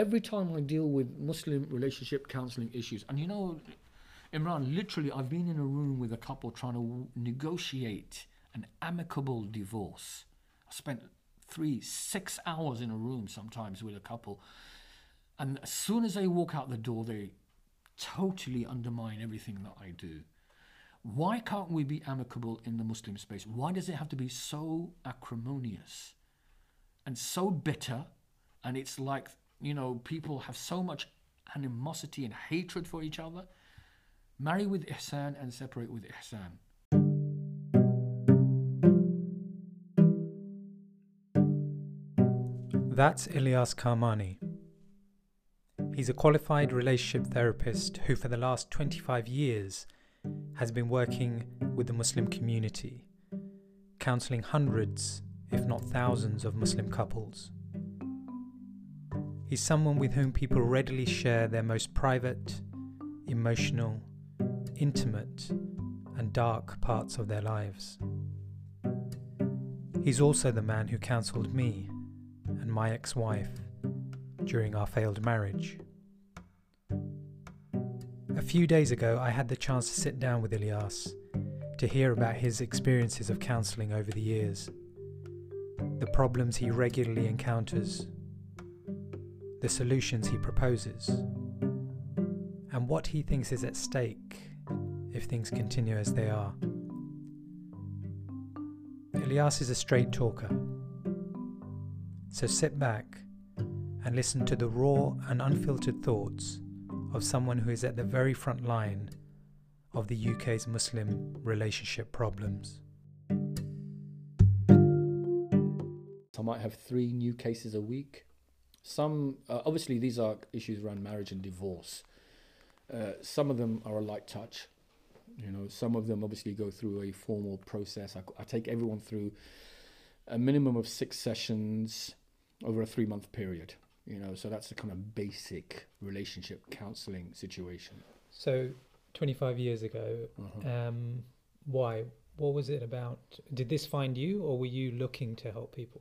every time I deal with Muslim relationship counseling issues, and you know, Imran, literally, I've been in a room with a couple trying to negotiate an amicable divorce. I spent three, six hours in a room sometimes with a couple. And as soon as they walk out the door, they totally undermine everything that I do. Why can't we be amicable in the Muslim space? Why does it have to be so acrimonious and so bitter? And it's like, you know, people have so much animosity and hatred for each other. Marry with ihsan and separate with ihsan. That's Ilyas Karmani. He's a qualified relationship therapist who, for the last 25 years, has been working with the Muslim community, counseling hundreds, if not thousands, of Muslim couples. He's someone with whom people readily share their most private, emotional, intimate, and dark parts of their lives. He's also the man who counseled me and my ex wife during our failed marriage. A few days ago, I had the chance to sit down with Ilyas to hear about his experiences of counselling over the years, the problems he regularly encounters, the solutions he proposes, and what he thinks is at stake if things continue as they are. Ilyas is a straight talker so sit back and listen to the raw and unfiltered thoughts of someone who is at the very front line of the UK's Muslim relationship problems. I might have three new cases a week. Some, uh, obviously, these are issues around marriage and divorce. Uh, some of them are a light touch. You know, some of them obviously go through a formal process. I, I take everyone through a minimum of six sessions over a three month period. You know, so that's the kind of basic relationship counseling situation. So, 25 years ago, Uh-huh. um, why? What was it about? Did this find you, or were you looking to help people?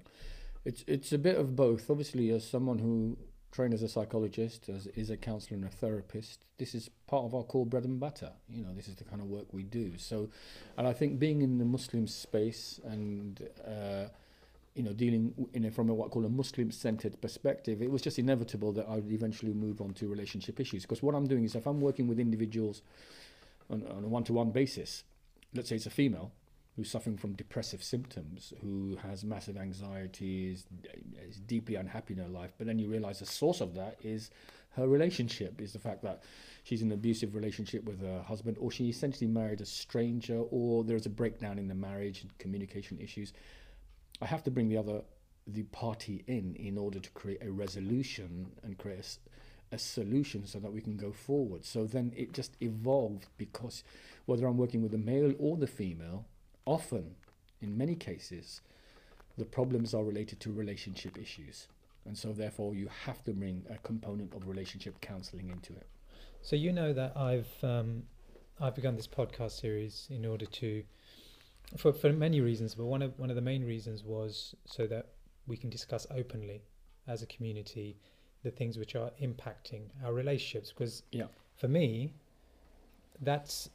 It's it's a bit of both. Obviously, as someone who trained as a psychologist, as is a counselor and a therapist, this is part of our core bread and butter. You know, this is the kind of work we do. So, and I think being in the Muslim space and uh, you know dealing in a, from a, what I call a Muslim-centered perspective, it was just inevitable that I would eventually move on to relationship issues. Because what I'm doing is, if I'm working with individuals on, on a one-to-one basis, let's say it's a female who's suffering from depressive symptoms, who has massive anxiety, is, is deeply unhappy in her life, but then you realize the source of that is her relationship, is the fact that she's in an abusive relationship with her husband, or she essentially married a stranger, or there's a breakdown in the marriage and communication issues. I have to bring the other the party in in order to create a resolution and create a solution so that we can go forward. So then it just evolved because whether I'm working with the male or the female, often, in many cases, the problems are related to relationship issues. And so therefore you have to bring a component of relationship counseling into it. So you know that I've um, I've begun this podcast series in order to, for for many reasons, but one of one of the main reasons was so that we can discuss openly as a community the things which are impacting our relationships. Because Yeah. for me, that's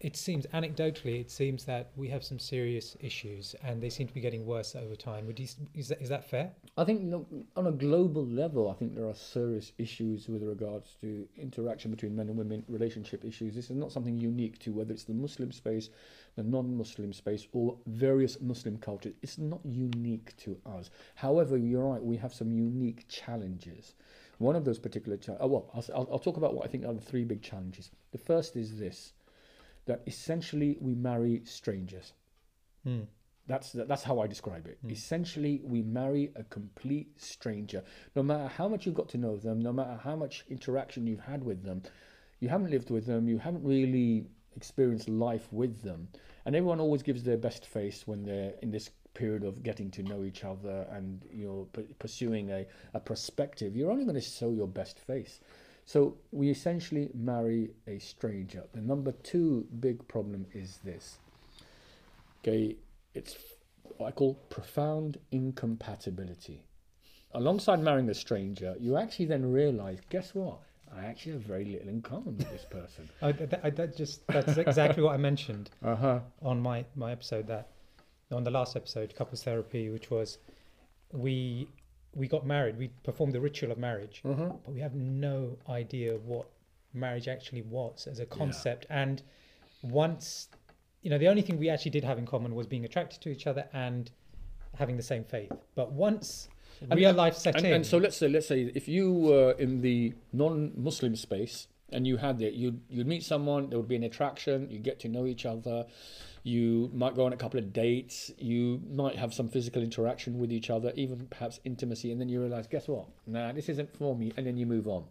it seems anecdotally it seems that we have some serious issues and they seem to be getting worse over time. Would you, is that is that fair? I think look, on a global level, I think there are serious issues with regards to interaction between men and women, relationship issues. This is not something unique to whether it's the Muslim space, the non-Muslim space, or various Muslim cultures. It's not unique to us. However, you're right. We have some unique challenges. One of those particular challenges. Oh, well, I'll, I'll, I'll talk about what I think are the three big challenges. The first is this: that essentially we marry strangers. Hmm. That's that's how I describe it. Mm. Essentially, we marry a complete stranger. No matter how much you've got to know them, no matter how much interaction you've had with them, you haven't lived with them, you haven't really experienced life with them. And everyone always gives their best face when they're in this period of getting to know each other and you're pu- pursuing a, a perspective. You're only going to show your best face. So we essentially marry a stranger. The number two big problem is this. Okay, it's what I call profound incompatibility. alongside marrying a stranger, you actually then realize, guess what? I actually have very little in common with this person. I, that, I, that just that's exactly what I mentioned Uh huh. on my my episode that on the last episode, couples therapy, which was we we got married, we performed the ritual of marriage, huh. but we have no idea what marriage actually was as a concept. And once, you know, the only thing we actually did have in common was being attracted to each other and having the same faith. But once And- real life set And, in, and so let's say let's say if you were in the non-Muslim space and you had it, you'd you'd meet someone, there would be an attraction, you get to know each other, you might go on a couple of dates, you might have some physical interaction with each other, even perhaps intimacy, and then you realize, guess what? Nah, this isn't for me, and then you move on.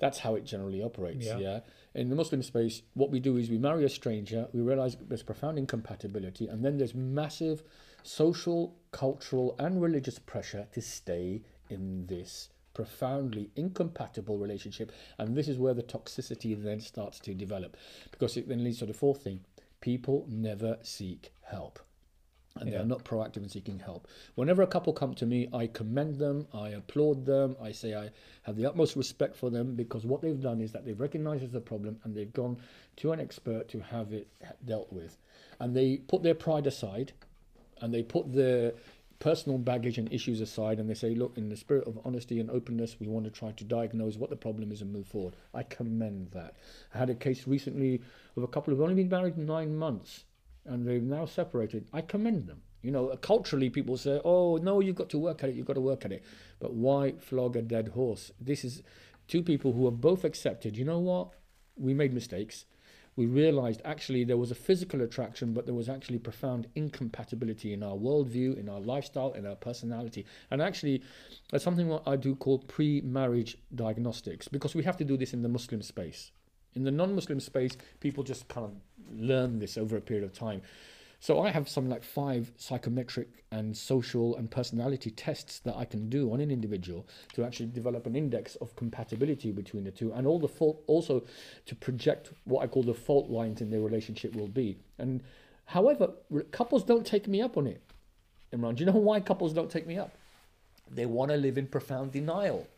That's how it generally operates. Yeah. Yeah. In the Muslim space, what we do is we marry a stranger, we realize there's profound incompatibility, and then there's massive social, cultural, and religious pressure to stay in this profoundly incompatible relationship. And this is where the toxicity then starts to develop because it then leads to the fourth thing people never seek help and Yeah. they're not proactive in seeking help. Whenever a couple come to me, I commend them, I applaud them, I say I have the utmost respect for them because what they've done is that they've recognized the problem and they've gone to an expert to have it dealt with. And they put their pride aside and they put their personal baggage and issues aside and they say, look, in the spirit of honesty and openness, we want to try to diagnose what the problem is and move forward. I commend that. I had a case recently of a couple who've only been married nine months and they've now separated. I commend them. You know, culturally, people say, oh, no, you've got to work at it, you've got to work at it. But why flog a dead horse? This is two people who have both accepted, you know what? We made mistakes we realized actually there was a physical attraction, but there was actually profound incompatibility in our worldview, in our lifestyle, in our personality. And actually, that's something what I do call pre marriage diagnostics, because we have to do this in the Muslim space. In the non Muslim space, people just kind of learn this over a period of time. So I have some like five psychometric and social and personality tests that I can do on an individual to actually develop an index of compatibility between the two, and all the fault also to project what I call the fault lines in their relationship will be. And however, couples don't take me up on it. Imran, do you know why couples don't take me up? They want to live in profound denial.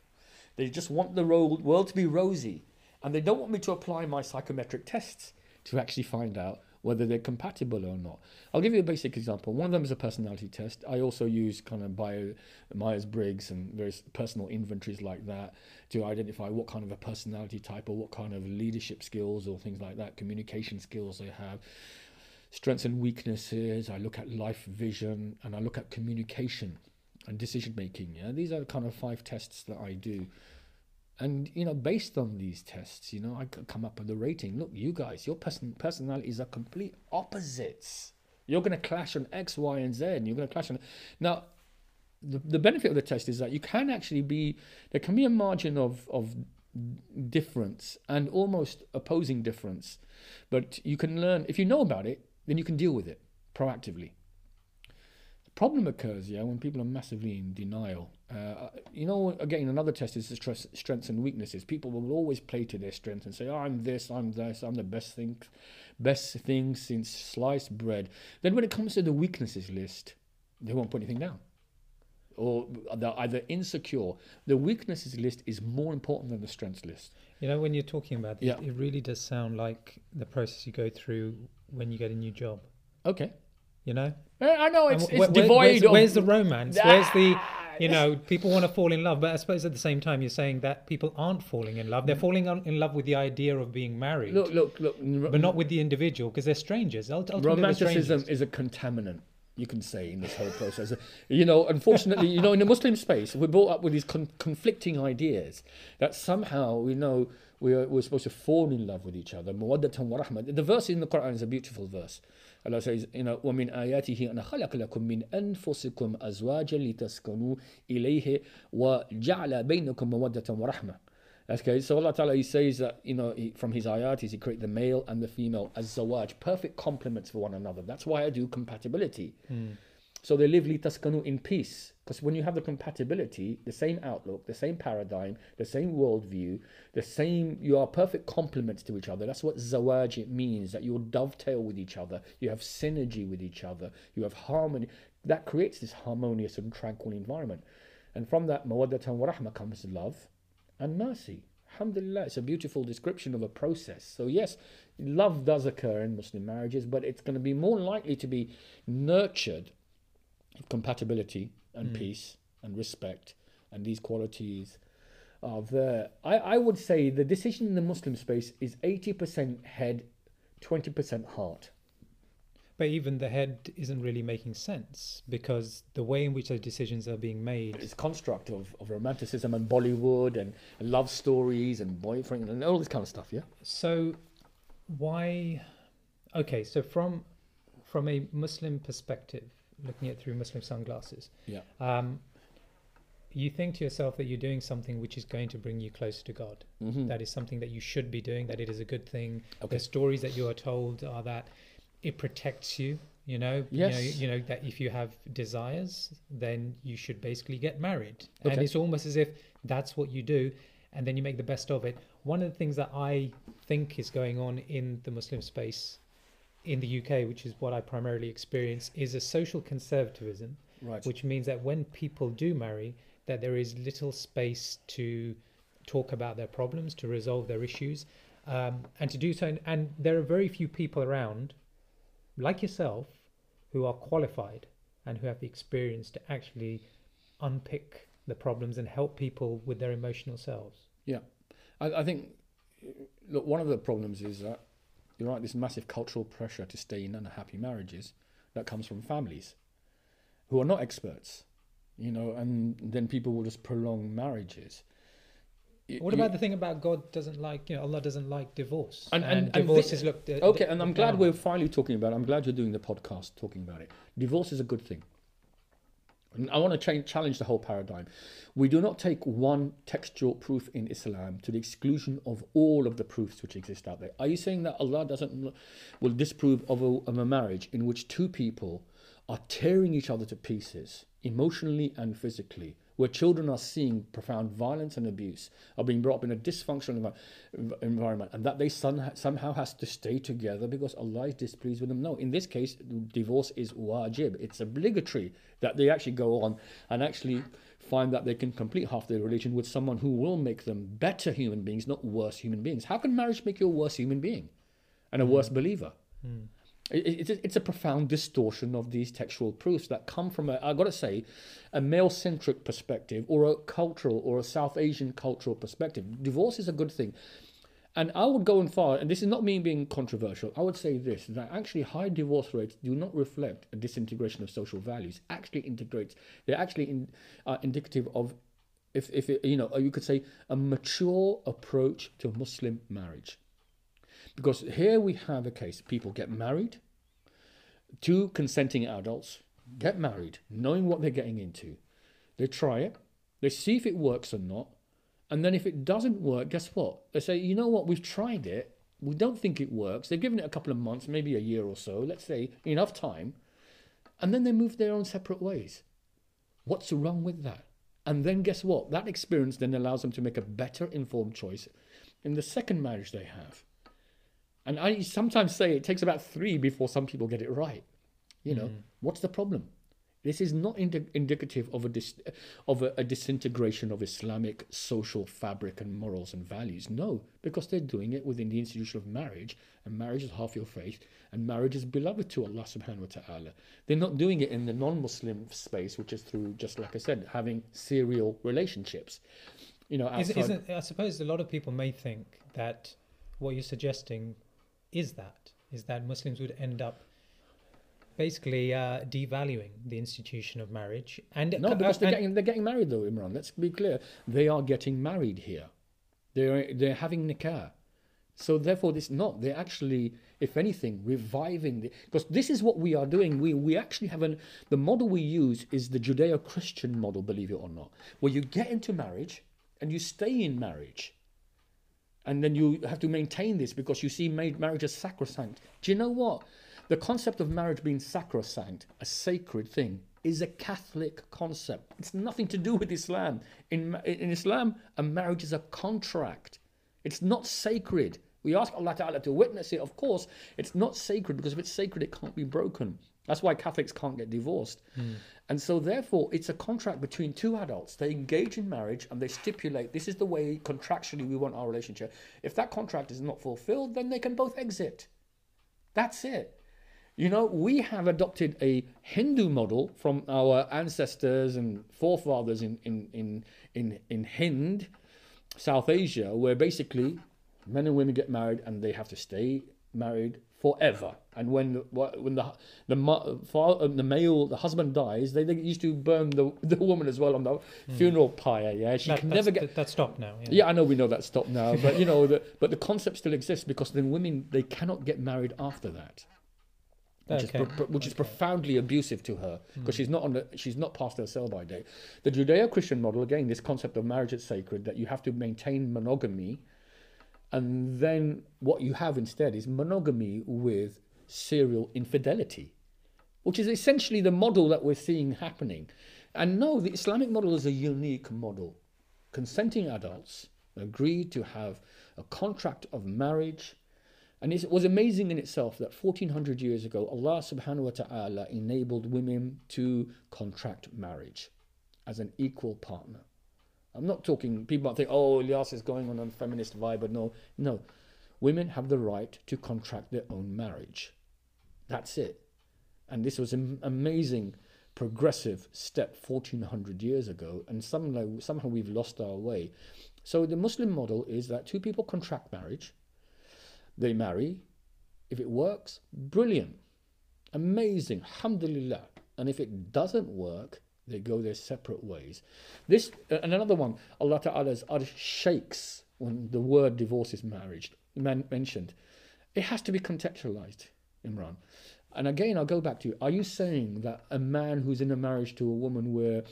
They just want the world to be rosy, and they don't want me to apply my psychometric tests to actually find out whether they're compatible or not. I'll give you a basic example. One of them is a personality test. I also use kind of bio Myers Briggs and various personal inventories like that to identify what kind of a personality type or what kind of leadership skills or things like that, communication skills they have. Strengths and weaknesses. I look at life vision and I look at communication and decision making. Yeah, these are the kind of five tests that I do. And you know, based on these tests, you know, I come up with a rating. Look, you guys, your person personalities are complete opposites. You're going to clash on X, Y, and Z. And you're going to clash on. Now, the, the benefit of the test is that you can actually be there can be a margin of of difference and almost opposing difference, but you can learn if you know about it, then you can deal with it proactively. The problem occurs, yeah, when people are massively in denial. Uh, you know, again, another test is the stress, strengths and weaknesses. People will always play to their strengths and say, oh, "I'm this, I'm this, I'm the best thing, best thing since sliced bread." Then, when it comes to the weaknesses list, they won't put anything down, or they're either insecure. The weaknesses list is more important than the strengths list. you know, when you're talking about this, Yeah. it really does sound like the process you go through when you get a new job. Okay, You know, Uh, I know it's, it's wh- wh- devoid where's, of. where's the romance? Where's the Ah, you know people want to fall in love, but I suppose at the same time you're saying that people aren't falling in love. They're falling in love with the idea of being married, Look, look, look. but not with the individual because they're strangers. Ult- Ultimately, they're romanticism strangers. is a contaminant you can say in this whole process you know unfortunately you know in the muslim space we're brought up with these con- conflicting ideas that somehow you know we're, we're supposed to fall in love with each other مودة ورحمة. the verse in the quran is a beautiful verse Allah says you know ومن آياته أن خلق لكم من أنفسكم أزواجا لتسكنوا إليه وجعل بينكم مودة ورحمة Okay, so Allah Ta'ala he says that you know he, from his ayat is he created the male and the female as zawaj, perfect complements for one another. That's why I do compatibility. Hmm. So they live litaskanu in peace. Because when you have the compatibility, the same outlook, the same paradigm, the same worldview, the same you are perfect complements to each other. That's what zawaj it means, that you'll dovetail with each other, you have synergy with each other, you have harmony. That creates this harmonious and tranquil environment. And from that, mawaddatan wa rahma comes love and mercy. Alhamdulillah, it's a beautiful description of a process. So, yes, love does occur in Muslim marriages, but it's going to be more likely to be nurtured compatibility and Mm. peace and respect and these qualities are there. I, I would say the decision in the Muslim space is 80% head, 20% heart. But even the head isn't really making sense because the way in which those decisions are being made. It's construct of, of romanticism and Bollywood and, love stories and boyfriend and all this kind of stuff, yeah? So, why? Okay, so from from a Muslim perspective, looking at it through Muslim sunglasses, Yeah. um, you think to yourself that you're doing something which is going to bring you closer to God. Mm-hmm. That is something that you should be doing. That it is a good thing. Okay. The stories that you are told are that it protects you. You know, Yes. you know, you know that if you have desires, then you should basically get married, Okay. and it's almost as if that's what you do, and then you make the best of it. One of the things that I think is going on in the Muslim space in the UK, which is what I primarily experience, is a social conservatism, Right. which means that when people do marry, that there is little space to talk about their problems, to resolve their issues, um, and to do so. And, and there are very few people around, like yourself, who are qualified and who have the experience to actually unpick the problems and help people with their emotional selves. Yeah, I, I think, look, one of the problems is that you're right, this massive cultural pressure to stay in unhappy marriages that comes from families who are not experts, you know, and then people will just prolong marriages. What about the thing about God doesn't like, you know, Allah doesn't like divorce, And- and- and divorce is looked at. Okay, and I'm glad down we're finally talking about it. I'm glad you're doing the podcast talking about it. Divorce is a good thing. And I want to cha- challenge the whole paradigm. We do not take one textual proof in Islam to the exclusion of all of the proofs which exist out there. Are you saying that Allah doesn't will disprove of a, of a marriage in which two people are tearing each other to pieces, emotionally and physically, where children are seeing profound violence and abuse, are being brought up in a dysfunctional envi- environment, and that they son- somehow has to stay together because Allah is displeased with them? No, in this case, divorce is wajib. It's obligatory that they actually go on and actually find that they can complete half their religion with someone who will make them better human beings, not worse human beings. How can marriage make you a worse human being and a hmm. worse believer? Hmm. It, it, it's- a profound distortion of these textual proofs that come from, a, I've got to say, a male centric perspective or a cultural or a South Asian cultural perspective. Divorce is a good thing. And I would go and far, and this is not me being controversial, I would say this that actually high divorce rates do not reflect a disintegration of social values. Actually integrates, they're actually in, uh, indicative of, if, if it, you know, you could say a mature approach to Muslim marriage. Because here we have a case people get married, two consenting adults get married, knowing what they're getting into. They try it, they see if it works or not, and then if it doesn't work, guess what? They say, you know what, we've tried it, we don't think it works. They've given it a couple of months, maybe a year or so, let's say enough time, and then they move their own separate ways. What's wrong with that? And then guess what? That experience then allows them to make a better informed choice in the second marriage they have. And I sometimes say it takes about three before some people get it right. You know, mm. what's the problem? This is not indi- indicative of a dis- of a, a disintegration of Islamic social fabric and morals and values. No, because they're doing it within the institution of marriage, and marriage is half your faith, and marriage is beloved to Allah Subhanahu wa Taala. They're not doing it in the non-Muslim space, which is through just like I said, having serial relationships. You know, outside, isn't I suppose a lot of people may think that what you're suggesting is that is that Muslims would end up basically uh, devaluing the institution of marriage and No, because they're getting they're getting married though, Imran. Let's be clear. They are getting married here. They're they're having nikah. So therefore, this not they're actually, if anything, reviving the because this is what we are doing. We we actually have an the model we use is the Judeo-Christian model, believe it or not, where you get into marriage and you stay in marriage, and then you have to maintain this because you see marriage as sacrosanct. Do you know what? The concept of marriage being sacrosanct, a sacred thing, is a Catholic concept. It's nothing to do with Islam. In, in Islam, a marriage is a contract. It's not sacred. We ask Allah Ta'ala to witness it, of course. It's not sacred because if it's sacred, it can't be broken. That's why Catholics can't get divorced. Mm. And so, therefore, it's a contract between two adults. They engage in marriage and they stipulate this is the way contractually we want our relationship. If that contract is not fulfilled, then they can both exit. That's it. You know, we have adopted a Hindu model from our ancestors and forefathers in, in, in, in, in Hind, South Asia, where basically men and women get married and they have to stay married forever. And when the, when the the the male the husband dies, they, they used to burn the the woman as well on the mm. funeral pyre. Yeah, she that, can never get that stopped now. Yeah. yeah. I know we know that stopped now, but you know, the, but the concept still exists because then women they cannot get married after that. Which, okay. is, pro- which okay. is profoundly abusive to her because mm. she's not on the, she's not past her sell by date. The Judeo-Christian model again, this concept of marriage is sacred that you have to maintain monogamy, and then what you have instead is monogamy with serial infidelity, which is essentially the model that we're seeing happening. And no, the Islamic model is a unique model. Consenting adults agreed to have a contract of marriage. And it was amazing in itself that 1400 years ago, Allah subhanahu wa ta'ala enabled women to contract marriage as an equal partner. I'm not talking, people might think, oh, Ilyas is going on a feminist vibe, but no, no. Women have the right to contract their own marriage. That's it. And this was an amazing progressive step 1400 years ago, and somehow, somehow we've lost our way. So the Muslim model is that two people contract marriage, they marry. If it works, brilliant, amazing, alhamdulillah. And if it doesn't work, they go their separate ways. This uh, and another one, Allah Ta'ala's arsh shakes when the word divorce is marriage mentioned. It has to be contextualized. Imran. And again, I'll go back to you. Are you saying that a man who's in a marriage to a woman where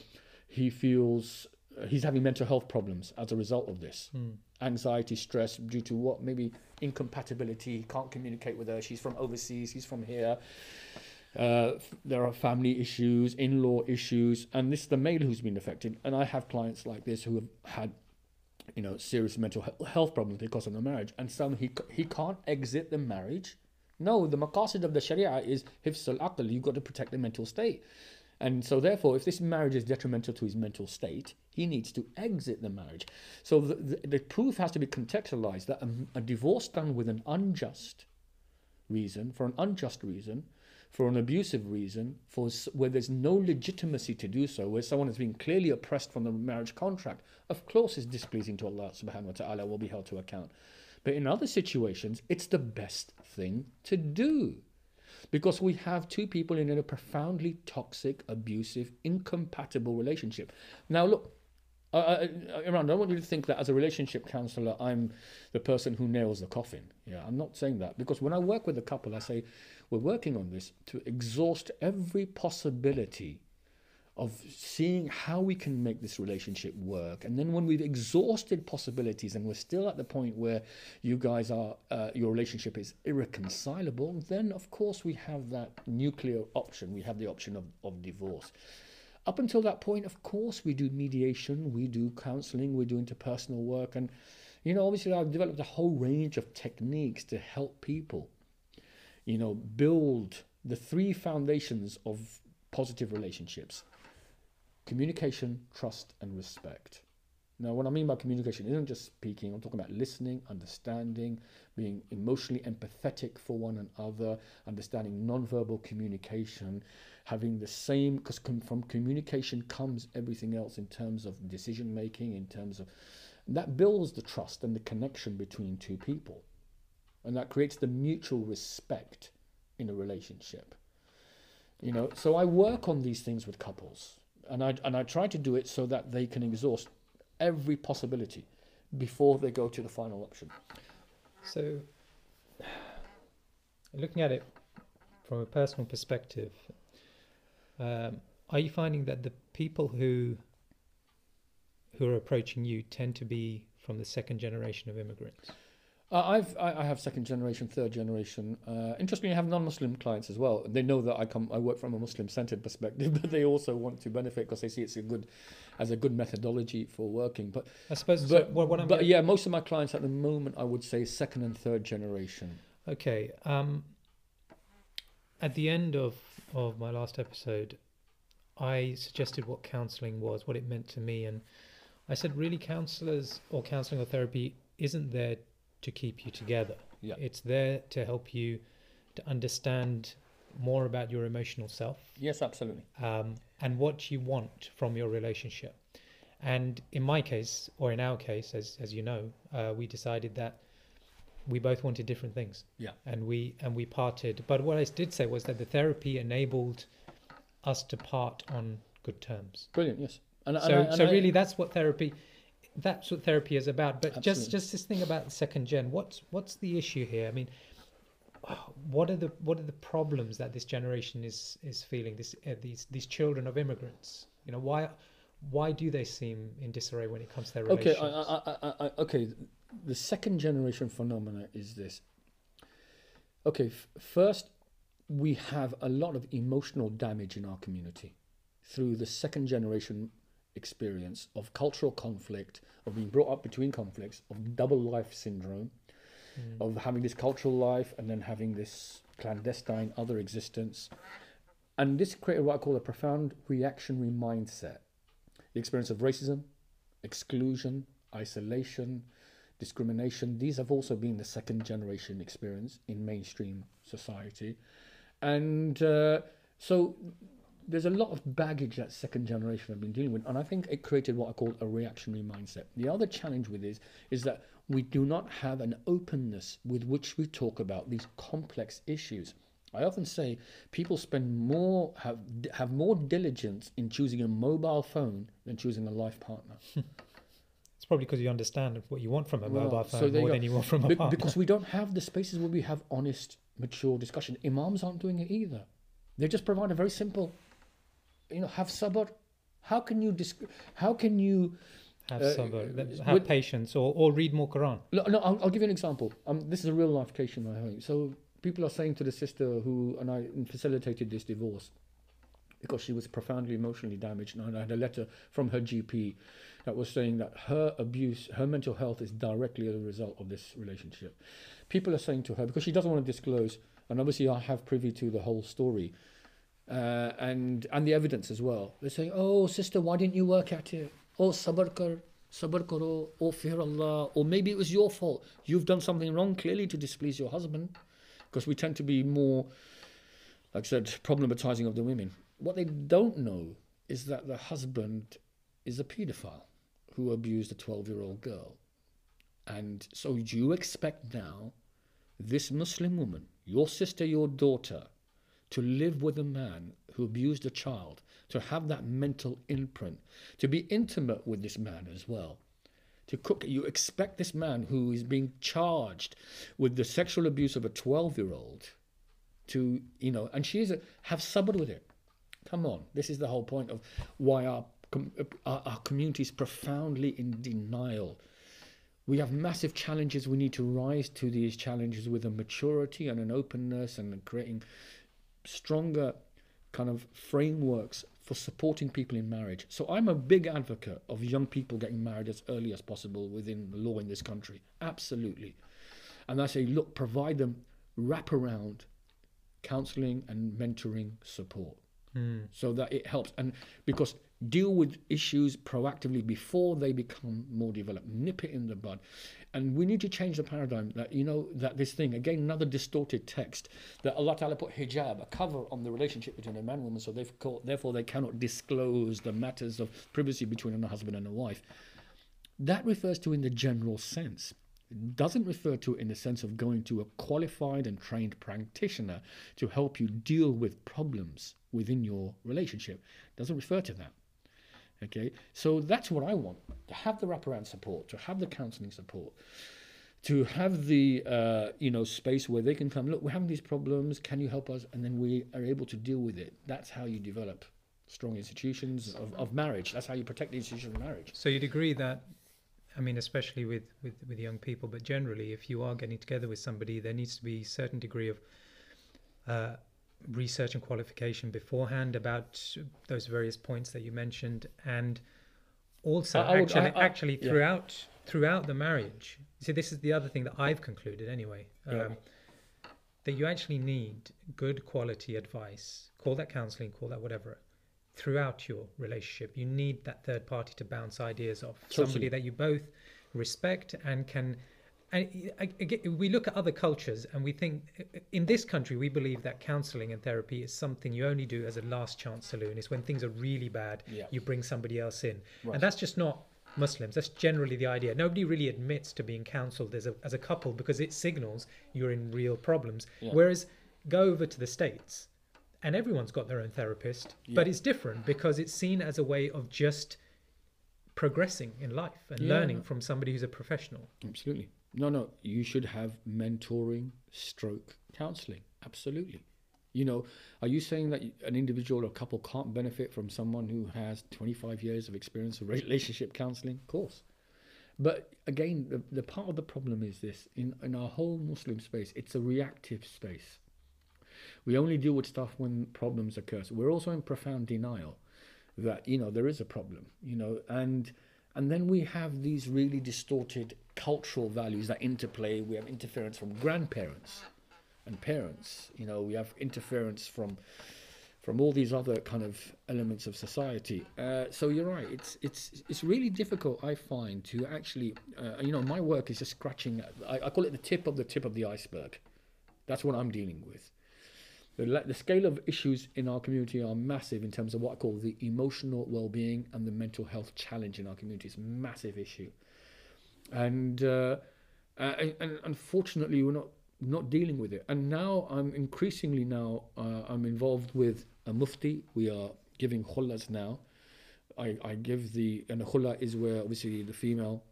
he feels uh, he's having mental health problems as a result of this, mm. anxiety, stress due to what? Maybe incompatibility. He can't communicate with her. She's from overseas. He's from here. Uh, there are family issues, in-law issues, and this is the male who's been affected. And I have clients like this who have had, you know, serious mental health problems because of the marriage, and some he he can't exit the marriage no, the maqasid of the Sharia is hifz al you've got to protect the mental state. And so, therefore, if this marriage is detrimental to his mental state, he needs to exit the marriage. So, the, the, the proof has to be contextualized that a, a, divorce done with an unjust reason, for an unjust reason, for an abusive reason, for where there's no legitimacy to do so, where someone has been clearly oppressed from the marriage contract, of course, is displeasing to Allah subhanahu wa ta'ala, will be held to account. But in other situations, it's the best thing to do. Because we have two people in a profoundly toxic, abusive, incompatible relationship. Now, look, uh, Imran, I don't want you to think that as a relationship counselor, I'm the person who nails the coffin. Yeah, I'm not saying that because when I work with a couple, I say we're working on this to exhaust every possibility of seeing how we can make this relationship work. And then when we've exhausted possibilities and we're still at the point where you guys are, uh, your relationship is irreconcilable, then of course we have that nuclear option. We have the option of, of divorce. Up until that point, of course, we do mediation, we do counseling, we do interpersonal work. And, you know, obviously, I've developed a whole range of techniques to help people, you know, build the three foundations of positive relationships communication, trust, and respect. Now, what I mean by communication isn't just speaking, I'm talking about listening, understanding, being emotionally empathetic for one another, understanding nonverbal communication, having the same, because com- from communication comes everything else in terms of decision making, in terms of that builds the trust and the connection between two people. And that creates the mutual respect in a relationship. You know, so I work on these things with couples and I and I try to do it so that they can exhaust every possibility before they go to the final option. So, looking at it from a personal perspective, um, are you finding that the people who who are approaching you tend to be from the second generation of immigrants? Uh, I've I, I have second generation, third generation. Uh, interestingly, I have non-Muslim clients as well. They know that I come, I work from a Muslim-centered perspective, but they also want to benefit because they see it's a good, as a good methodology for working. But I suppose, but, so what, what but yeah, most of my clients at the moment, I would say second and third generation. Okay. Um, at the end of of my last episode, I suggested what counselling was, what it meant to me, and I said really counsellors or counselling or therapy isn't there to keep you together. Yeah. It's there to help you to understand more about your emotional self Yes, absolutely. um, and what you want from your relationship. And in my case, or in our case, as as you know, uh, we decided that we both wanted different things. Yeah. And we and we parted. But what I did say was that the therapy enabled us to part on good terms. Brilliant. Yes. And, So and I- and so I- really, that's what therapy. That's what therapy is about. But just Absolutely. just this thing about the second gen. What's what's the issue here? I mean, what are the what are the problems that this generation is is feeling? This uh, these these children of immigrants. You know why why do they seem in disarray when it comes to their Okay, relationships? I, I, I, I, okay. The second generation phenomena is this. Okay, f- first, we have a lot of emotional damage in our community through the second generation experience of cultural conflict, of being brought up between conflicts, of double life syndrome, Mm. of having this cultural life and then having this clandestine other existence. And this created what I call a profound reactionary mindset. The experience of racism, exclusion, isolation, discrimination, these have also been the second generation experience in mainstream society. And uh, so there's a lot of baggage that second generation have been dealing with. And I think it created what I call a reactionary mindset. The other challenge with this is that we do not have an openness with which we talk about these complex issues. I often say people spend more have have more diligence in choosing a mobile phone than choosing a life partner. It's probably because you understand what you want from a Well, mobile so phone you more go. than you want from a Be- partner. because we don't have the spaces where we have honest, mature discussion. Imams aren't doing it either. They just provide a very simple, you know, have sabr. How can you disc- How can you? have uh, sabr, that- with- have patience, or, or read more Quran. No, no I'll, I'll give you an example. Um, this is a real life case in my home. So people are saying to the sister who and I facilitated this divorce because she was profoundly emotionally damaged, and I had a letter from her GP that was saying that her abuse, her mental health is directly as a result of this relationship. People are saying to her because she doesn't want to disclose, and obviously I have privy to the whole story. Uh, and and the evidence as well. They're saying, "Oh, sister, why didn't you work at it? Oh, sabr kar, sabr karo, oh, fear Allah, or maybe it was your fault. You've done something wrong clearly to displease your husband, because we tend to be more, like I said, problematizing of the women. What they don't know is that the husband is a paedophile who abused a 12-year-old girl, and so you expect now this Muslim woman, your sister, your daughter, to live with a man who abused a child, to have that mental imprint, to be intimate with this man as well, to cook. You expect this man who is being charged with the sexual abuse of a 12 year old to, you know, and she is a, have sabr with it. Come on, this is the whole point of why our, our, our community is profoundly in denial. We have massive challenges. We need to rise to these challenges with a maturity and an openness and creating stronger kind of frameworks for supporting people in marriage. So I'm a big advocate of young people getting married as early as possible within the law in this country. Absolutely. And I say, look, provide them wraparound counseling and mentoring support hmm. so that it helps. And because deal with issues proactively before they become more developed, nip it in the bud. And we need to change the paradigm that, you know, that this thing, again, another distorted text, that Allah Ta'ala put hijab, a cover on the relationship between a man and woman, so called, therefore they cannot disclose the matters of privacy between a husband and a wife. That refers to in the general sense. It doesn't refer to in the sense of going to a qualified and trained practitioner to help you deal with problems within your relationship. It doesn't refer to that. Okay, so that's what I want to have the wraparound support, to have the counseling support, to have the uh, you know space where they can come. Look, we're having these problems. Can you help us? And then we are able to deal with it. That's how you develop strong institutions of, of marriage. That's how you protect the institution of marriage. So you'd agree that, I mean, especially with, with, with young people, but generally, if you are getting together with somebody, there needs to be a certain degree of uh, research and qualification beforehand about those various points that you mentioned, and also I- I actually, I- I- actually yeah. throughout throughout the marriage. See, this is the other thing that I've concluded anyway. Yeah. Um, that you actually need good quality advice, call that counseling, call that whatever, throughout your relationship. You need that third party to bounce ideas off. Totally. Somebody that you both respect and can. And we look at other cultures and we think in this country, we believe that counseling and therapy is something you only do as a last chance saloon. It's when things are really bad, Yeah. you bring somebody else in. Right. And that's just not Muslims. That's generally the idea. Nobody really admits to being counseled as a, as a couple because it signals you're in real problems. Yeah. Whereas go over to the States and everyone's got their own therapist, but it's different because it's seen as a way of just progressing in life and Yeah. learning from somebody who's a professional. Absolutely. No, no. You should have mentoring, stroke counseling. Absolutely. You know, are you saying that an individual or a couple can't benefit from someone who has 25 years of experience of relationship counseling? Of course. But again, the, the part of the problem is this in, in our whole Muslim space, it's a reactive space. We only deal with stuff when problems occur. So we're also in profound denial that, you know, there is a problem, you know, and and then we have these really distorted cultural values that interplay. We have interference from grandparents and parents. You know, we have interference from from all these other kind of elements of society. Uh, so you're right. It's it's it's really difficult. I find to actually, uh, you know, my work is just scratching. I, I call it the tip of the tip of the iceberg. That's what I'm dealing with. The, the scale of issues in our community are massive in terms of what I call the emotional well-being and the mental health challenge in our community. It's a massive issue, and uh, uh, and, and unfortunately, we're not not dealing with it. And now I'm increasingly now uh, I'm involved with a mufti. We are giving khullas now. I, I give the and a khulla is where obviously the female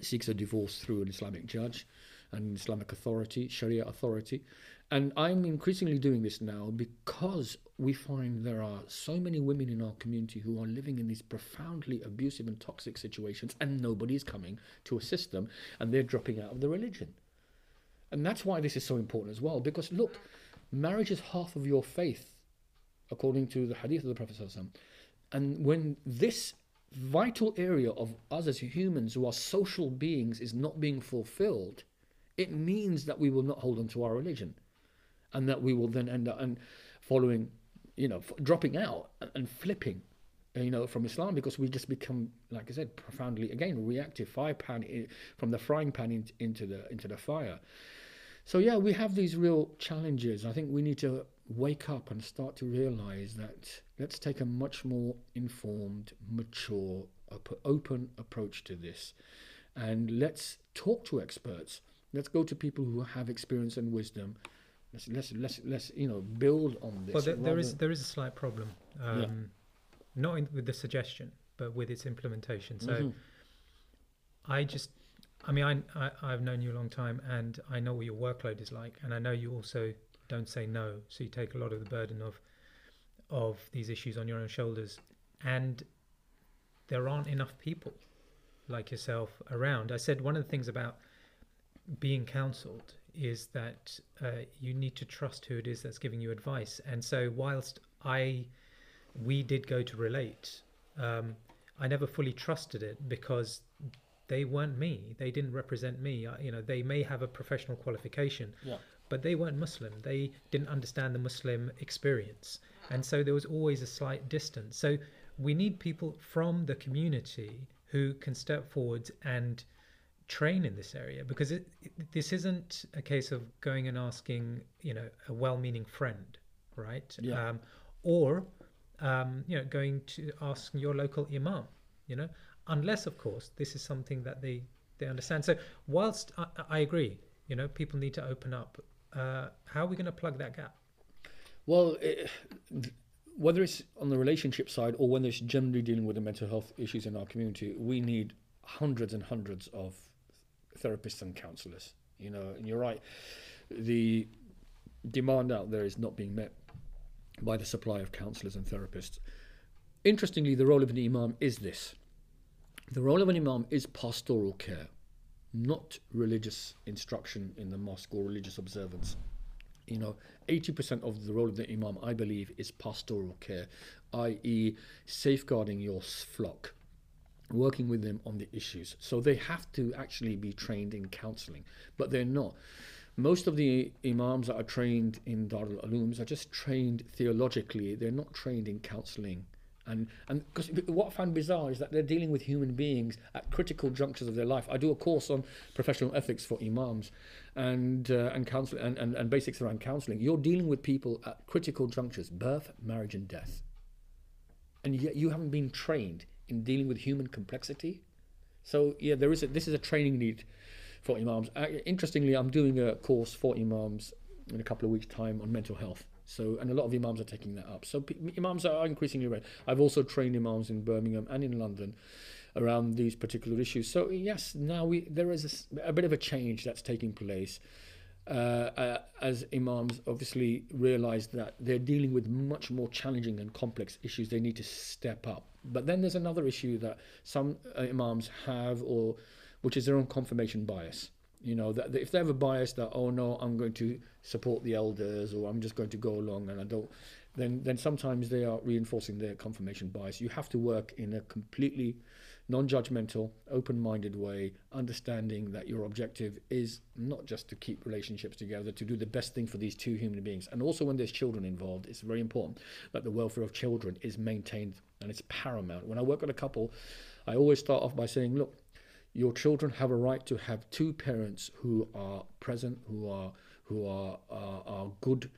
seeks a divorce through an Islamic judge, an Islamic authority, Sharia authority. And I'm increasingly doing this now because we find there are so many women in our community who are living in these profoundly abusive and toxic situations, and nobody is coming to assist them, and they're dropping out of the religion. And that's why this is so important as well, because look, marriage is half of your faith, according to the hadith of the Prophet. And when this vital area of us as humans who are social beings is not being fulfilled, it means that we will not hold on to our religion. And that we will then end up and following, you know, dropping out and- flipping, you know, from Islam because we just become, like I said, profoundly again reactive, fire pan i- from the frying pan in, into the into the fire. So yeah, we have these real challenges. I think we need to wake up and start to realize that let's take a much more informed, mature, op- open approach to this, and let's talk to experts. Let's go to people who have experience and wisdom. Let's let's let's, let's you know build on this. Well, there, there is there is a slight problem, um, Yeah. not in, with the suggestion, but with its implementation. So Mhm. I just, I mean, I, I I've known you a long time, and I know what your workload is like, and I know you also don't say no, so you take a lot of the burden of of these issues on your own shoulders, and there aren't enough people like yourself around. I said one of the things about being counseled is that uh, you need to trust who it is that's giving you advice. And so, whilst I, we did go to relate, um, I never fully trusted it because they weren't me. They didn't represent me. I, you know, they may have a professional qualification, Yeah. but they weren't Muslim. They didn't understand the Muslim experience, and so there was always a slight distance. So we need people from the community who can step forward and train in this area because it, it, this isn't a case of going and asking you know a well-meaning friend right? Yeah. um, or um, you know going to ask your local imam you know unless of course this is something that they they understand. So whilst i, I agree you know people need to open up uh, how are we going to plug that gap? Well, it, whether it's on the relationship side or when it's generally dealing with the mental health issues in our community, we need hundreds and hundreds of therapists and counselors. You know, and you're right. The demand out there is not being met by the supply of counselors and therapists. Interestingly, the role of an imam is this the role of an imam is pastoral care, not religious instruction in the mosque or religious observance you know, 80% of the role of the imam, I believe, is pastoral care, i.e., safeguarding your flock, working with them on the issues. So they have to actually be trained in counseling, but they're not. most of the imams that are trained in Darul Ulooms are just trained theologically. They're not trained in counselling. And and because what I find bizarre is that they're dealing with human beings at critical junctures of their life. I do a course on professional ethics for imams, and uh, and counsel and, and, and basics around counselling. You're dealing with people at critical junctures: birth, marriage, and death. And yet you haven't been trained in dealing with human complexity. So yeah, there is a, this is a training need for imams. Uh, interestingly, I'm doing a course for imams in a couple of weeks' time on mental health. So, and a lot of imams are taking that up. So, imams are increasingly read. I've also trained imams in Birmingham and in London around these particular issues. So, yes, now we there is a, a bit of a change that's taking place. Uh, uh, as imams obviously realize that they're dealing with much more challenging and complex issues, they need to step up. But then there's another issue that some uh, imams have, or which is their own confirmation bias. You know, that, if they have a bias that, oh no, I'm going to support the elders or I'm just going to go along and I don't, then, then sometimes they are reinforcing their confirmation bias. You have to work in a completely non judgmental, open minded way, understanding that your objective is not just to keep relationships together, to do the best thing for these two human beings. And also, when there's children involved, it's very important that the welfare of children is maintained and it's paramount. When I work with a couple, I always start off by saying, look, your children have a right to have two parents who are present, who are who are are, are good,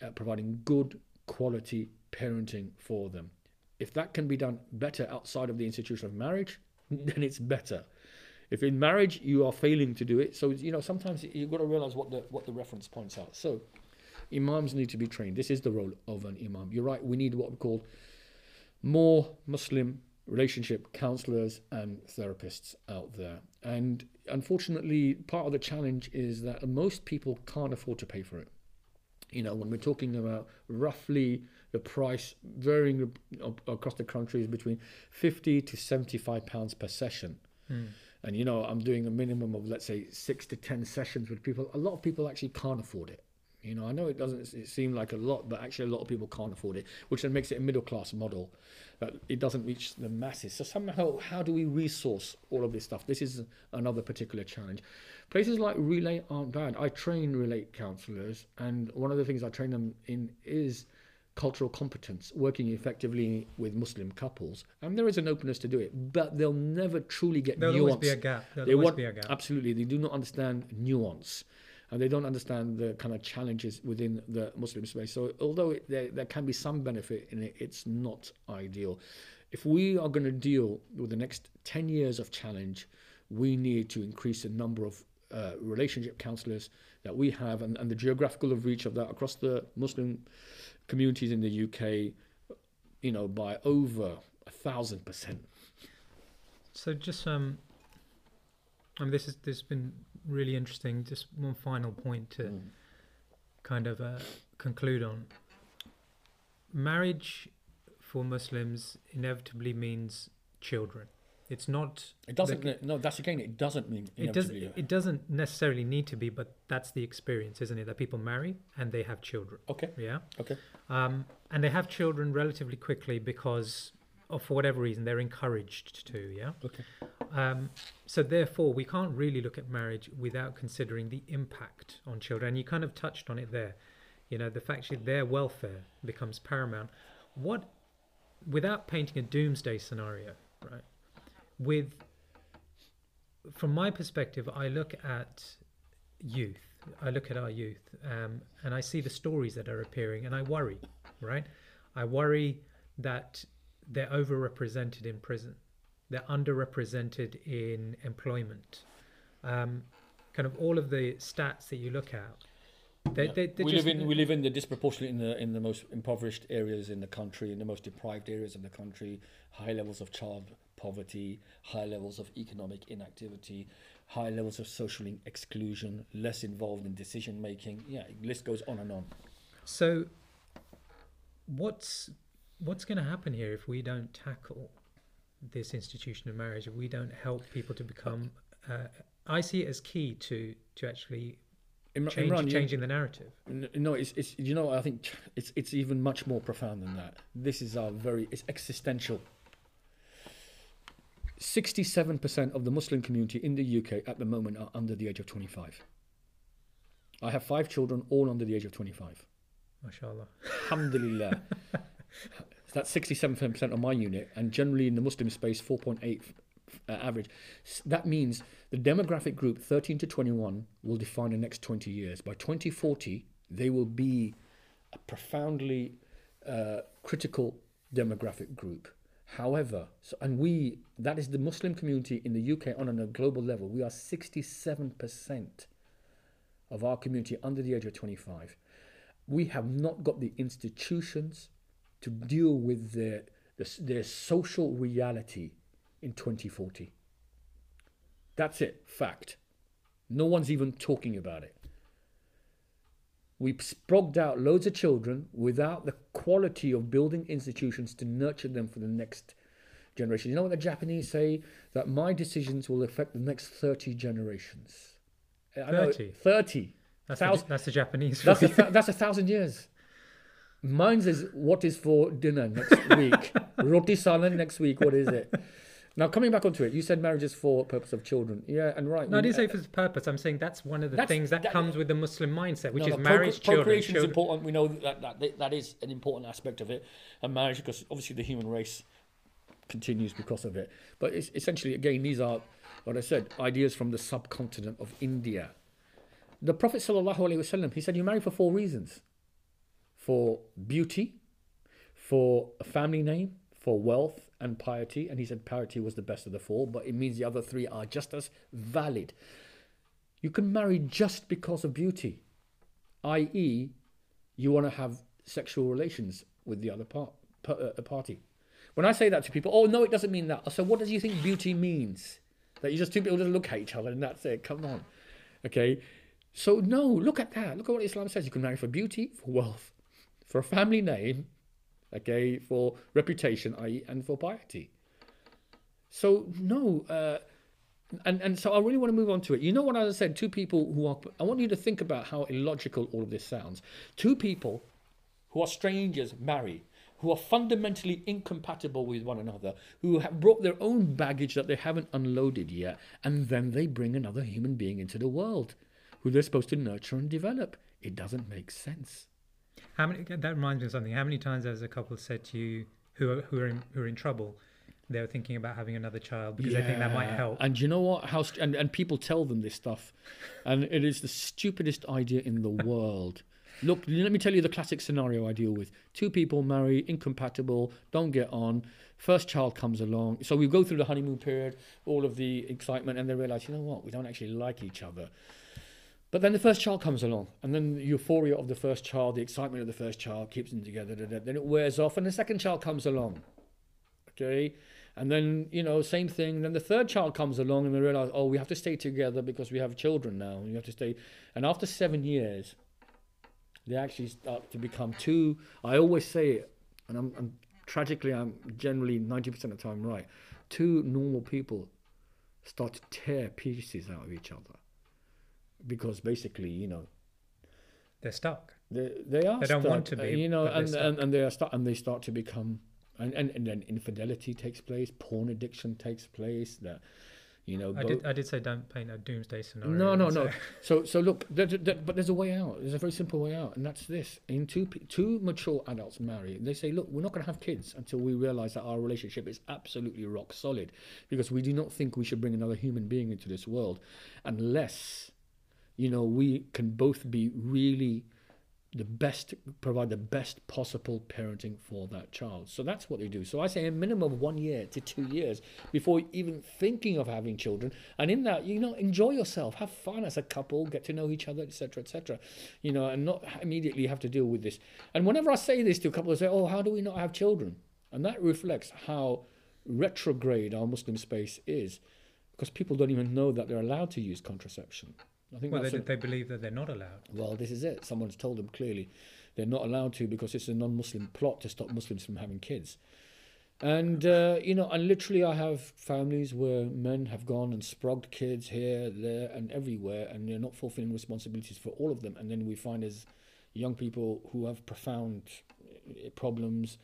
at providing good quality parenting for them. If that can be done better outside of the institution of marriage, then it's better. If in marriage you are failing to do it, so you know sometimes you've got to realize what the what the reference points are. So, imams need to be trained. This is the role of an imam. You're right. We need what we call more Muslim relationship counselors and therapists out there. And unfortunately, part of the challenge is that most people can't afford to pay for it. You know, when we're talking about roughly the price varying across the country is between 50 to 75 pounds per session. Mm. And, you know, I'm doing a minimum of, let's say, six to 10 sessions with people. A lot of people actually can't afford it. You know, I know it doesn't it seem like a lot, but actually a lot of people can't afford it, which then makes it a middle class model. That it doesn't reach the masses. So somehow, how do we resource all of this stuff? This is another particular challenge. Places like Relate aren't bad. I train Relate counsellors, and one of the things I train them in is cultural competence, working effectively with Muslim couples, and there is an openness to do it, but they'll never truly get There'll nuance. always be a gap. There'll they always want, be a gap. Absolutely, they do not understand nuance and they don't understand the kind of challenges within the Muslim space. So although it, there, there can be some benefit in it, it's not ideal. If we are going to deal with the next 10 years of challenge, we need to increase the number of uh, relationship counselors that we have and, and the geographical reach of that across the Muslim communities in the UK, you know, by over a thousand percent. So just um, I mean, this has this has been really interesting. Just one final point to mm. kind of uh, conclude on. Marriage for Muslims inevitably means children. It's not. It doesn't. The, no, that's again. It doesn't mean. It does. It doesn't necessarily need to be, but that's the experience, isn't it? That people marry and they have children. Okay. Yeah. Okay. Um, and they have children relatively quickly because, or for whatever reason, they're encouraged to. Yeah. Okay. Um, so therefore, we can't really look at marriage without considering the impact on children. And you kind of touched on it there. You know, the fact that their welfare becomes paramount. What, without painting a doomsday scenario, right? With, from my perspective, I look at youth. I look at our youth, um, and I see the stories that are appearing, and I worry, right? I worry that they're overrepresented in prison they're underrepresented in employment. Um, kind of all of the stats that you look at. They, yeah. they, we live in we live in the disproportionately in the in the most impoverished areas in the country, in the most deprived areas of the country. High levels of child poverty, high levels of economic inactivity, high levels of social exclusion, less involved in decision making. Yeah, list goes on and on. So, what's what's going to happen here if we don't tackle this institution of marriage, if we don't help people to become, uh, I see it as key to to actually Imran, change, Imran, changing you, the narrative. No, it's, it's you know I think it's it's even much more profound than that. This is our very it's existential. Sixty-seven percent of the Muslim community in the UK at the moment are under the age of twenty-five. I have five children, all under the age of 25. MashaAllah. Alhamdulillah. That's 67% of my unit, and generally in the Muslim space, 4.8 uh, average. That means the demographic group 13 to 21 will define the next 20 years. By 2040, they will be a profoundly uh, critical demographic group. However, so, and we, that is the Muslim community in the UK on a global level, we are 67% of our community under the age of 25 we have not got the institutions to deal with their, their, social reality in 2040. That's it, fact. No one's even talking about it. We've sprogged out loads of children without the quality of building institutions to nurture them for the next generation. You know what the Japanese say? That my decisions will affect the next 30 generations. I know, 30? 30. That's, Thousand- the, that's the Japanese. That's a, that's a thousand years. Mine's is what is for dinner next week. Roti salad next week. What is it? Now coming back onto it, you said marriage is for purpose of children. Yeah, and right. No, I didn't say uh, for this purpose. I'm saying that's one of the That's- things that, that- comes with the Muslim mindset, which no, is no, marriage, procre- children. Procreation is children. important. We know that, that that is an important aspect of it, and marriage because obviously the human race continues because of it. But it's essentially again these are what I said ideas from the subcontinent of India. The Prophet sallallahu alaihi wasallam he said you marry for four reasons: for beauty, for a family name, for wealth and piety. And he said piety was the best of the four, but it means the other three are just as valid. You can marry just because of beauty, i.e., you want to have sexual relations with the other part, pa- uh, party. When I say that to people, oh no, it doesn't mean that. So what do you think beauty means? That you just two people just look at each other and that's it. Come on, okay. So no, look at that. Look at what Islam says. You can marry for beauty, for wealth, for a family name, okay, for reputation, i.e., and for piety. So no, uh, and and so I really want to move on to it. You know what I said? Two people who are. I want you to think about how illogical all of this sounds. Two people who are strangers marry, who are fundamentally incompatible with one another, who have brought their own baggage that they haven't unloaded yet, and then they bring another human being into the world, who they're supposed to nurture and develop. It doesn't make sense. How many? That reminds me of something. How many times has a couple said to you who are, who are in, who are in trouble? They were thinking about having another child because they think that might help. And you know what? How st- and and people tell them this stuff, and it is the stupidest idea in the world. Look, let me tell you the classic scenario I deal with: two people marry, incompatible, don't get on. First child comes along, so we go through the honeymoon period, all of the excitement, and they realize, you know what? We don't actually like each other. But then the first child comes along, and then the euphoria of the first child, the excitement of the first child keeps them together. da, da, Then it wears off, and the second child comes along. Okay, and then you know, same thing. Then the third child comes along, and they realize, oh, we have to stay together because we have children now. We have to stay. And after seven years, they actually start to become two. I always say it, and I'm, I'm tragically, I'm generally ninety percent of the time right. Two normal people start to tear pieces out of each other because basically, you know, They're stuck. they they are They don't want to uh, be, you know, and, and and they are start and they start to become, and, and and then infidelity takes place, porn addiction takes place. That you know, I did. I did say don't paint a doomsday scenario. no, no, so- no. So, so look, there, there, but there's a way out. There's a very simple way out, and that's this: in two two mature adults marry, they say, look, we're not going to have kids until we realize that our relationship is absolutely rock solid, because we do not think we should bring another human being into this world, unless, you know, we can both be really the best provide the best possible parenting for that child. So that's what they do. So i say a minimum of one year to two years before even thinking of having children. And in that you know enjoy yourself. Have fun as a couple get to know each other etc etc you know and not immediately have to deal with this. And whenever i say this to a couple they say oh how do we not have children? And that reflects how retrograde our muslim space is because people don't even know that they're allowed to use contraception i think Well, they, a- they believe that they're not allowed. well, this is it. Someone's told them clearly they're not allowed to because it's a non-Muslim plot to stop Muslims from having kids. And uh, you know, and literally, I have families where men have gone and sprogged kids here, there, and everywhere, and they're not fulfilling responsibilities for all of them. And then we find as young people who have profound uh, problems,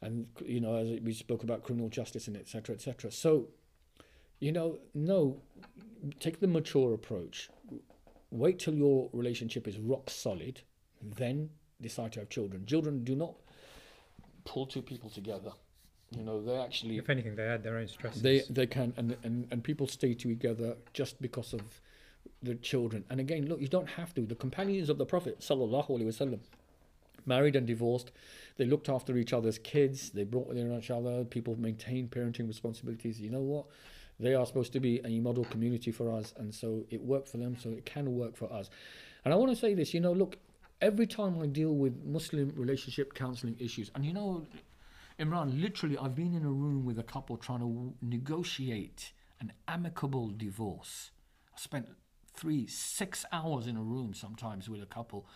and you know, as we spoke about criminal justice and etc. etc. So, you know, no, take the mature approach wait till your relationship is rock solid, then decide to have children. Children do not pull two people together. You know, they actually If anything, they add their own stresses. they they can and, and and people stay together just because of the children. And again, look, you don't have to. The companions of the Prophet sallallahu alaihi wasallam, married and divorced, they looked after each other's kids. They brought in each other. People maintained parenting responsibilities. You know what? They are supposed to be a model community for us, and so it worked for them. So it can work for us. And I want to say this. You know, look, every time I deal with Muslim relationship counseling issues, and you know, Imran, literally, I've been in a room with a couple trying to negotiate an amicable divorce. I spent three, six hours in a room sometimes with a couple.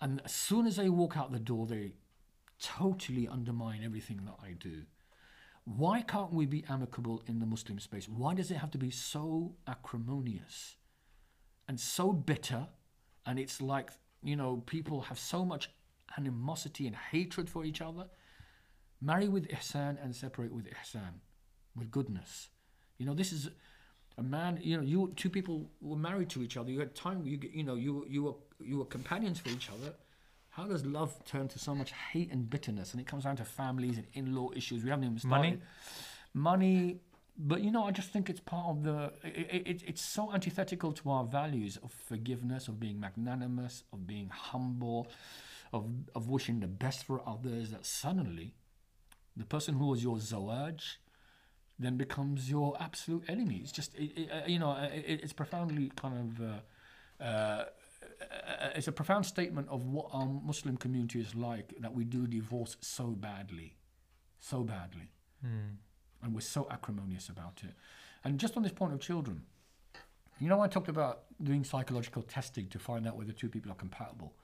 And as soon as they walk out the door, they totally undermine everything that I do. Why can't we be amicable in the Muslim space? Why does it have to be so acrimonious and so bitter? And it's like, you know, people have so much animosity and hatred for each other. Marry with ihsan and separate with ihsan, with goodness. You know, this is a man. You know, you two people were married to each other. You had time. You you know, you you were you were companions for each other. How does love turn to so much hate and bitterness? And it comes down to families and in-law issues. We haven't even started. Money? money. But you know, I just think it's part of the. It, it, it's so antithetical to our values of forgiveness, of being magnanimous, of being humble, of of wishing the best for others. That suddenly, the person who was your zawaj then becomes your absolute enemy. It's just, it, it, uh, you know, it, it's profoundly kind of, uh, uh, it's a profound statement of what our Muslim community is like that we do divorce so badly, so badly, hmm. and we're so acrimonious about it. And just on this point of children, you know, I talked about doing psychological testing to find out whether two people are compatible.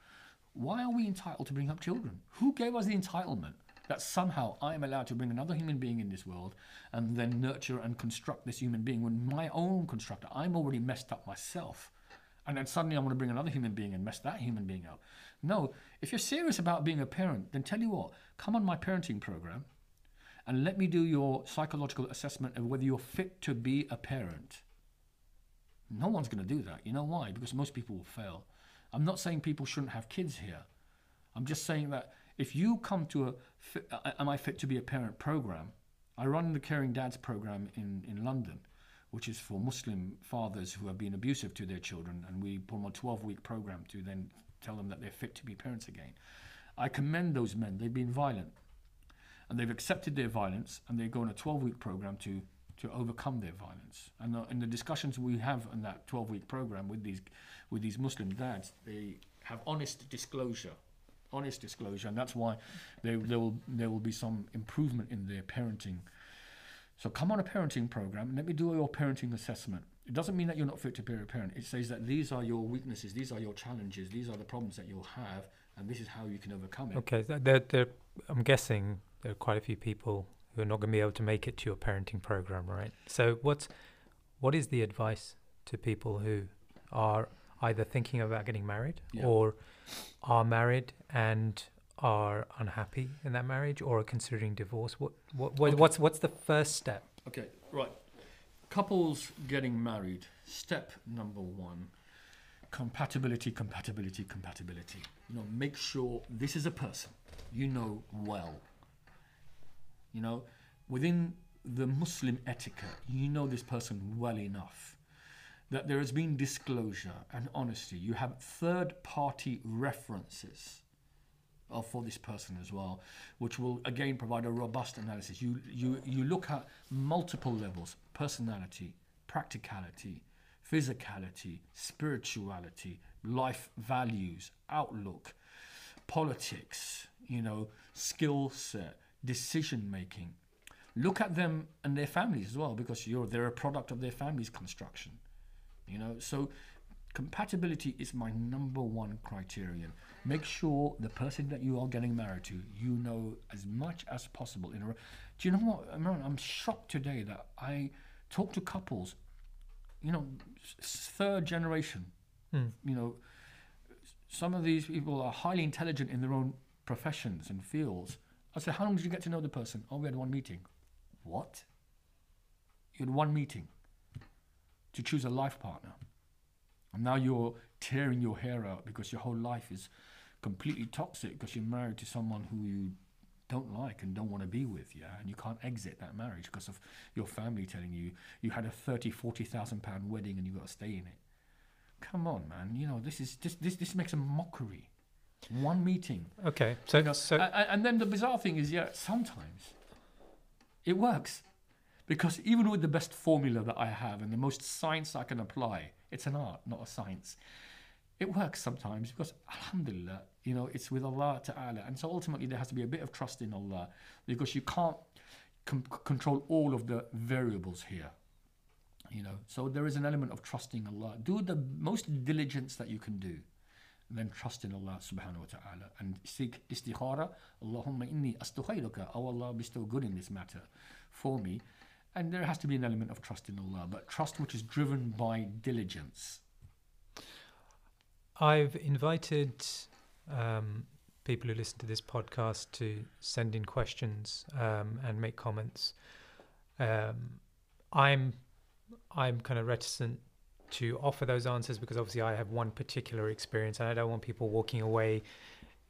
Why are we entitled to bring up children? Who gave us the entitlement that somehow I am allowed to bring another human being in this world and then nurture and construct this human being when my own constructor, I'm already messed up myself. And then suddenly I want to bring another human being and mess that human being up. No, if you're serious about being a parent, then tell you what, come on my parenting program and let me do your psychological assessment of whether you're fit to be a parent. No one's going to do that. You know why? Because most people will fail. I'm not saying people shouldn't have kids here. I'm just saying that if you come to a Am I Fit to Be a Parent program, I run the Caring Dads program in, in London, which is for Muslim fathers who have been abusive to their children, and we put them on a 12 week program to then tell them that they're fit to be parents again. I commend those men. They've been violent and they've accepted their violence and they go on a 12 week program to to overcome their violence and uh, in the discussions we have in that 12 week program with these with these muslim dads they have honest disclosure honest disclosure and that's why there, there will there will be some improvement in their parenting so come on a parenting program and let me do your parenting assessment it doesn't mean that you're not fit to be a parent it says that these are your weaknesses these are your challenges these are the problems that you'll have and this is how you can overcome it Okay, th- there, there, I'm guessing there are quite a few people who are not going to be able to make it to your parenting program, right? So, what's what is the advice to people who are either thinking about getting married Yeah. or are married and are unhappy in that marriage or are considering divorce? What, what, what Okay. what's what's the first step? Okay, right. Couples getting married. Step number one compatibility, compatibility, compatibility. You know, make sure this is a person you know well. You know, within the Muslim etiquette, you know this person well enough that there has been disclosure and honesty. You have third party references uh, for this person as well, which will again provide a robust analysis. You, you, you look at multiple levels personality, practicality, physicality, spirituality, life values, outlook, politics, you know, skill set, decision making. Look at them and their families as well, because you're they're a product of their family's construction. You know, so compatibility is my number one criterion. Make sure the person that you are getting married to, you know as much as possible. In a, do you know what? I'm shocked today that I talk to couples, you know, third generation. Hmm. You know, some of these people are highly intelligent in their own professions and fields. I said, How long did you get to know the person? Oh, we had one meeting. What? You had one meeting to choose a life partner. And now you're tearing your hair out because your whole life is completely toxic because you're married to someone who you don't like and don't want to be with, yeah, and you can't exit that marriage because of your family telling you you had a 30, 40,000 pound wedding and you've got to stay in it. Come on, man. You know, this is just this, this makes a mockery. One meeting. Okay. So, You know, so and then the bizarre thing is, yeah, sometimes it works. Because even with the best formula that I have and the most science I can apply, it's an art, not a science. It works sometimes because, alhamdulillah, you know, it's with Allah Ta'ala. And so ultimately, there has to be a bit of trust in Allah because you can't com- control all of the variables here. You know, so there is an element of trusting Allah. Do the most diligence that you can do then trust in Allah subhanahu wa ta'ala and seek istikhara. Allahumma inni astakhiruka. Oh Allah, be still good in this matter for me. And there has to be an element of trust in Allah, but trust which is driven by diligence. I've invited um, people who listen to this podcast to send in questions um, and make comments. Um, I'm I'm kind of reticent to offer those answers because obviously I have one particular experience and I don't want people walking away.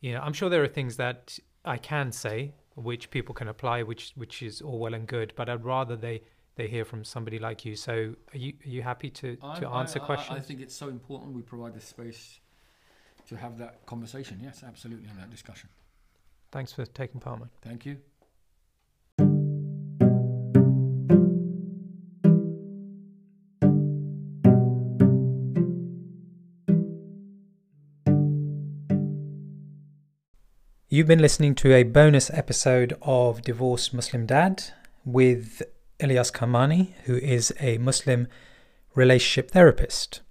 You know, I'm sure there are things that I can say which people can apply, which which is all well and good, but I'd rather they they hear from somebody like you. So are you are you happy to to I- answer I- questions? I think it's so important we provide the space to have that conversation. Yes, absolutely, and that discussion. Thanks for taking part, man. Thank you. You've been listening to a bonus episode of Divorced Muslim Dad with Ilyas Kamani, who is a Muslim relationship therapist.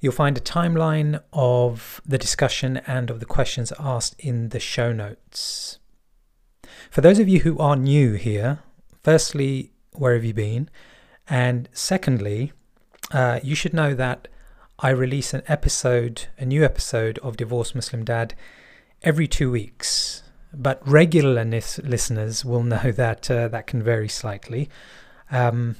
You'll find a timeline of the discussion and of the questions asked in the show notes. For those of you who are new here, firstly, where have you been? And secondly, uh, you should know that I release an episode, a new episode of Divorced Muslim Dad every two weeks. But regular nis- listeners will know that uh, that can vary slightly. Um,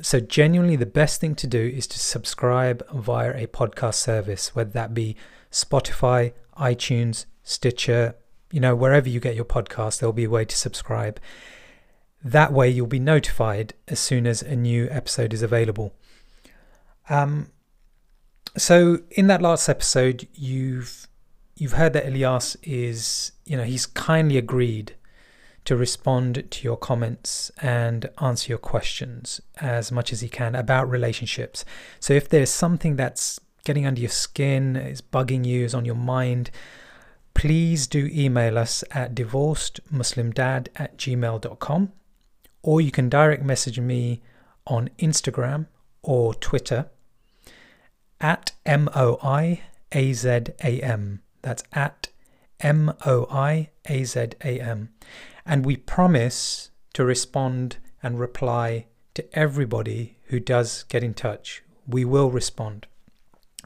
so, genuinely, the best thing to do is to subscribe via a podcast service, whether that be Spotify, iTunes, Stitcher, you know, wherever you get your podcast, there'll be a way to subscribe. That way, you'll be notified as soon as a new episode is available. Um, so, in that last episode, you've you've heard that Ilyas is, you know, he's kindly agreed to respond to your comments and answer your questions as much as he can about relationships. So if there's something that's getting under your skin, is bugging you, is on your mind, please do email us at divorcedmuslimdad at gmail.com or you can direct message me on Instagram or Twitter at M-O-I-A-Z-A-M. That's at M O I A Z A M. And we promise to respond and reply to everybody who does get in touch. We will respond.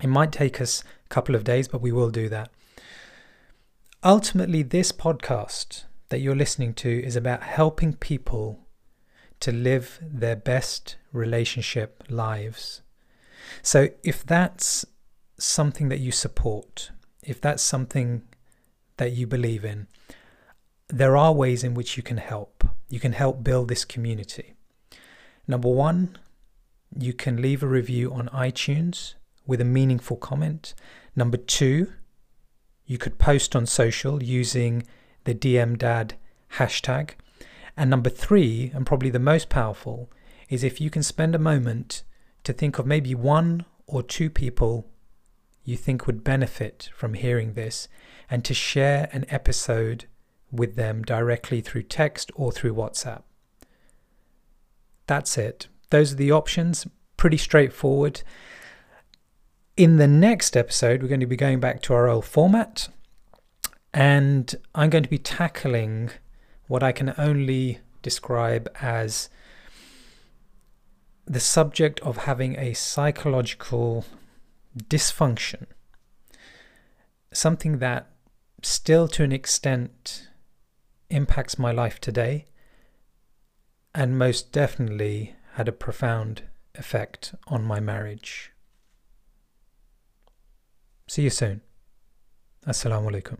It might take us a couple of days, but we will do that. Ultimately, this podcast that you're listening to is about helping people to live their best relationship lives. So if that's something that you support, if that's something that you believe in, there are ways in which you can help. You can help build this community. Number one, you can leave a review on iTunes with a meaningful comment. Number two, you could post on social using the DM Dad hashtag. And number three, and probably the most powerful, is if you can spend a moment to think of maybe one or two people you think would benefit from hearing this and to share an episode with them directly through text or through WhatsApp. That's it. Those are the options. Pretty straightforward. In the next episode, we're going to be going back to our old format and I'm going to be tackling what I can only describe as the subject of having a psychological dysfunction. Something that still, to an extent, impacts my life today and most definitely had a profound effect on my marriage. See you soon. Assalamu alaikum.